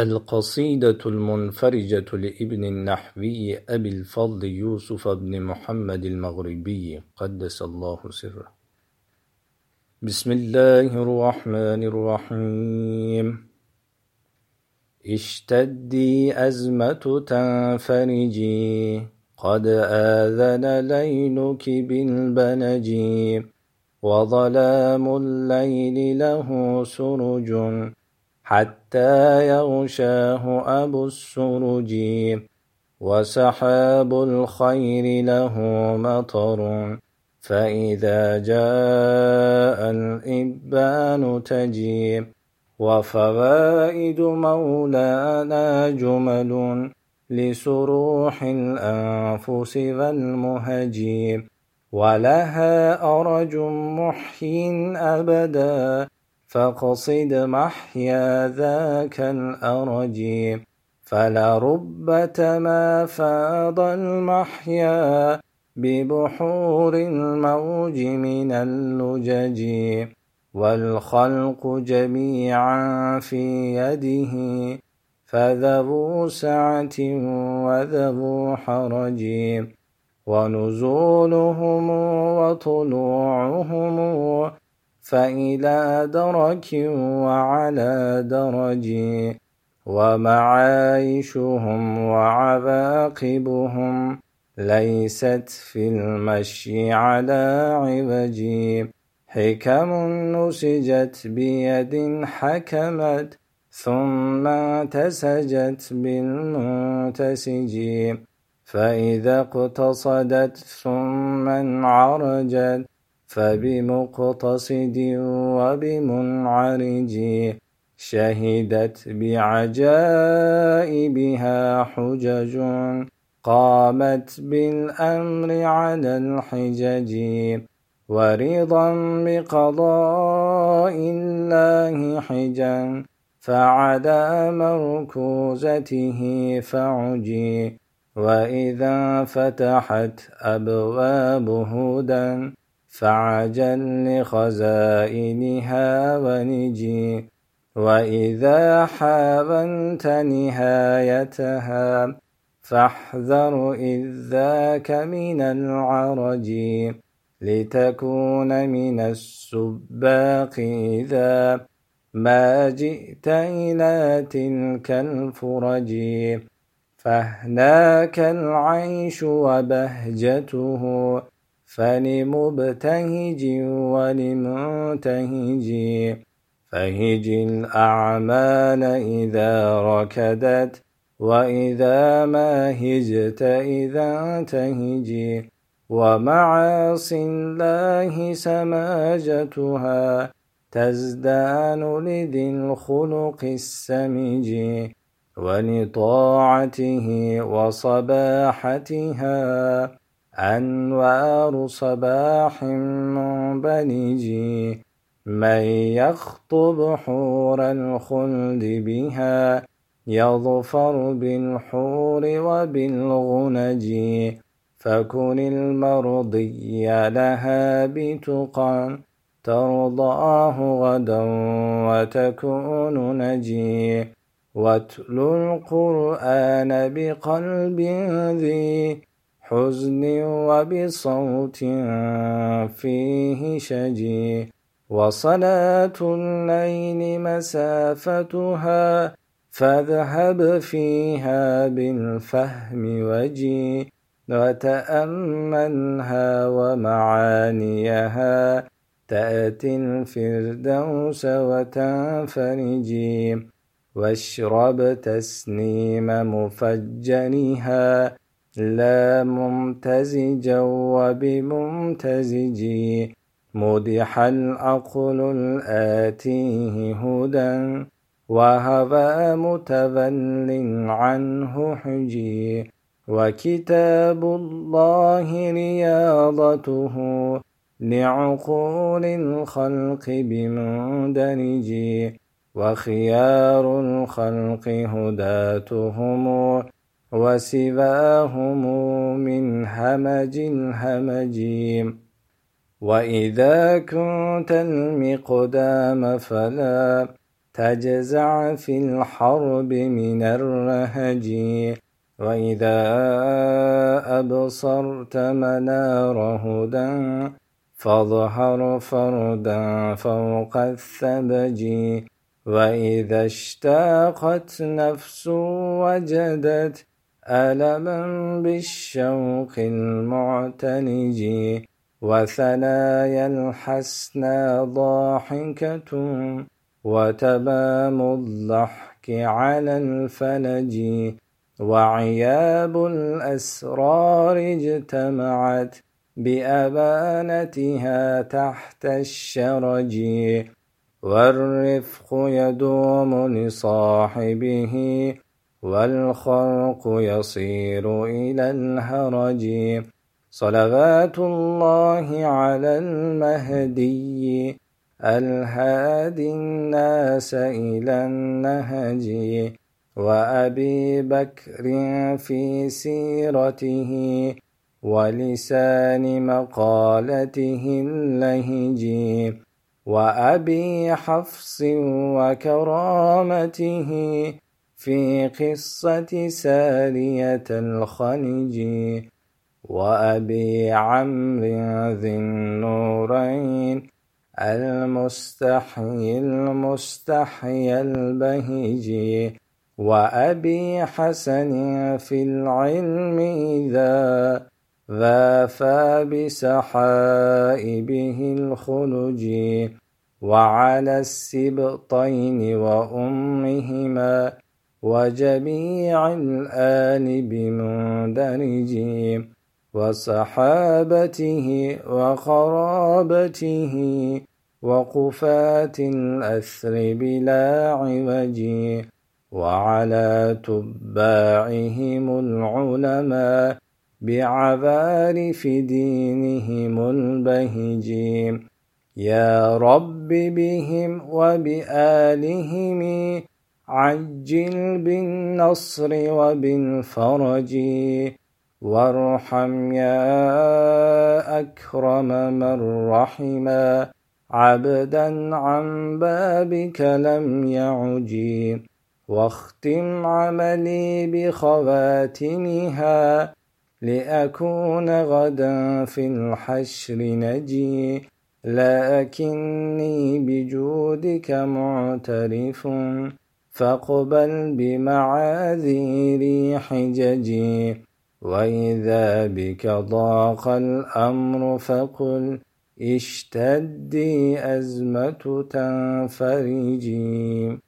القصيدة المنفرجة لابن النحوي أبي الفضل يوسف بن محمد المغربي قدس الله سره. بسم الله الرحمن الرحيم. اشتدي أزمة تنفرجي. قد آذن ليلك بالبنج. وظلام الليل له سرج. حتى يغشاه أبو السرج وسحاب الخير له مطر. فإذا جاء الإبان تجيب وفوائد مولانا جمل لسروح الأنفس والمهجيب ولها أرج محي أبدا. فاقصد محيا ذاك الأرج فلرب ما فاض المحيا ببحور الموج من اللجج والخلق جميعا في يده فذو سعة وذو حرج. ونزولهم وطلوعهم فإلى درك وعلى درج ومعايشهم وعواقبهم ليست في المشي على عوج حكم نسجت بيد حكمت ثم تسجت بالمنتسج فإذا اقتصدت ثم انعرجت فبمقتصد وبمنعرج شهدت بعجائبها حجج قامت بالأمر على الحجج ورضا بقضاء الله حجا فعلى مركوزته فعجي وإذا فتحت أبواب هدى فعجل لخزائنها ونجي وإذا حاولت نهايتها فاحذر إذ ذاك من العرج لتكون من السباق إذا ما جئت إلى تلك الفرج. فهناك العيش وبهجته فلمبتهج ولمنتهج فهج الأعمال إذا ركدت وإذا ما هجت إذا تهجي ومعاصي الله سماجتها تزدان لذي الخلق السمج ولطاعته وصباحتها أنوار صباح منبلج من يخطب حور الخلد بها يظفر بالحور وبالغنج. فكن المرضي لها بتقى ترضاه غدا وتكون نجي. واتل القرآن بقلب ذي حزن وبصوت فيه شجي وصلاة الليل مسافتها فاذهب فيها بالفهم وجي وتأملها ومعانيها تأتي الفردوس وتنفرجي واشرب تسنيم مفجنها لا ممتزجا وبممتزج. مدح العقل الآتيه هدى وهوى متذل عنه حجي وكتاب الله رياضته لعقول الخلق بمندرج. وخيار الخلق هداتهم وسواهم من همج الهمج وإذا كنت المقدام فلا تجزع في الحرب من الرهج. وإذا أبصرت منار هدى فاظهر فردا فوق الثبج. وإذا اشتاقت نفس وجدت ألما بالشوق المعتنج وثنايا الحسنى ضاحكة وتبام الضحك على الفلج وعياب الأسرار اجتمعت بأبانتها تحت الشرج والرفق يدوم لصاحبه والخلق يصير إلى الهرج. صلوات الله على المهدي. ألهادي الناس إلى النهج. وأبي بكر في سيرته. ولسان مقالته اللهج. وأبي حفص وكرامته. في قصة سارية الخنج وأبي عمرو ذي النورين المستحي المستحي البهج وأبي حسن في العلم إذا ذافى بسحائبه الخلج وعلى السبطين وأمهما وجميع الآل بمندرج وصحابته وقرابته وقفات الأسر بلا عوج وعلى تباعهم العلماء بعبارف دينهم البهج. يا رب بهم وبآلهم عجل بالنصر وبالفرج وارحم يا أكرم من رحما عبدا عن بابك لم يعجي واختم عملي بخواتمها لأكون غدا في الحشر نجي. لكني بجودك معترف. فاقبل بمعاذيري حججي وإذا بك ضاق الأمر فقل اشتدي أزمة تنفرجي